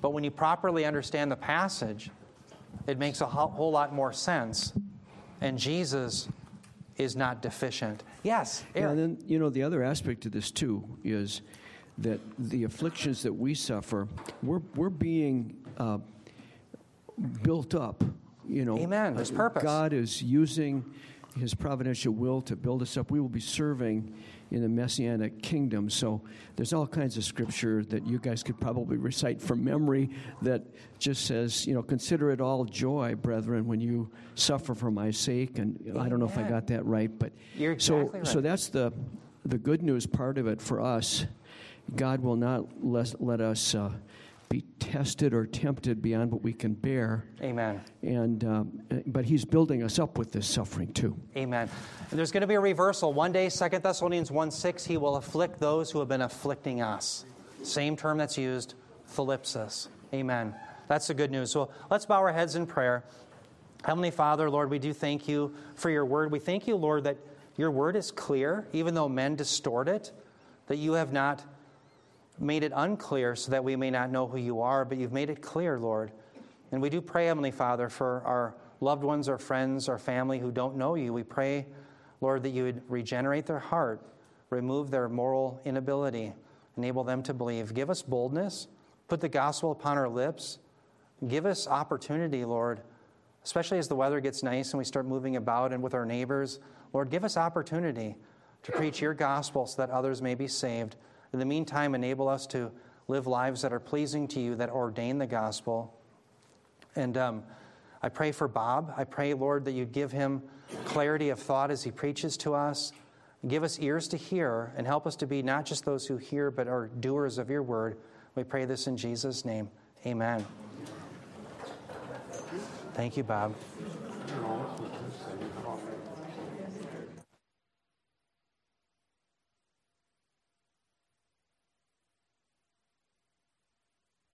But when you properly understand the passage, it makes a whole lot more sense. And Jesus is not deficient. Yes, Eric. and then, you know, the other aspect to this, too, is that the afflictions that we suffer, we're, we're being uh, built up. You know, Amen. There's purpose. God is using his providential will to build us up. We will be serving in the messianic kingdom. So there's all kinds of scripture that you guys could probably recite from memory that just says, you know, consider it all joy, brethren, when you suffer for my sake. And I don't know if I got that right, but You're exactly so right. so that's the the good news part of it for us. God will not let, let us uh, tested or tempted beyond what we can bear. Amen. And um, but He's building us up with this suffering too. Amen. And there's going to be a reversal. One day, Second Thessalonians 1 6, He will afflict those who have been afflicting us. Same term that's used, thlipsis. Amen. That's the good news. So let's bow our heads in prayer. Heavenly Father, Lord, we do thank you for your word. We thank you, Lord, that your word is clear, even though men distort it, that you have not made it unclear so that we may not know who you are, but you've made it clear, Lord. And we do pray, Heavenly Father, for our loved ones, our friends, our family who don't know you. We pray, Lord, that you would regenerate their heart, remove their moral inability, enable them to believe. Give us boldness, put the gospel upon our lips. Give us opportunity, Lord, especially as the weather gets nice and we start moving about and with our neighbors. Lord, give us opportunity to preach your gospel so that others may be saved. In the meantime, enable us to live lives that are pleasing to you, that ordain the gospel. And um, I pray for Bob. I pray, Lord, that you give him clarity of thought as he preaches to us. Give us ears to hear and help us to be not just those who hear, but are doers of your word. We pray this in Jesus' name. Amen. Thank you, Bob.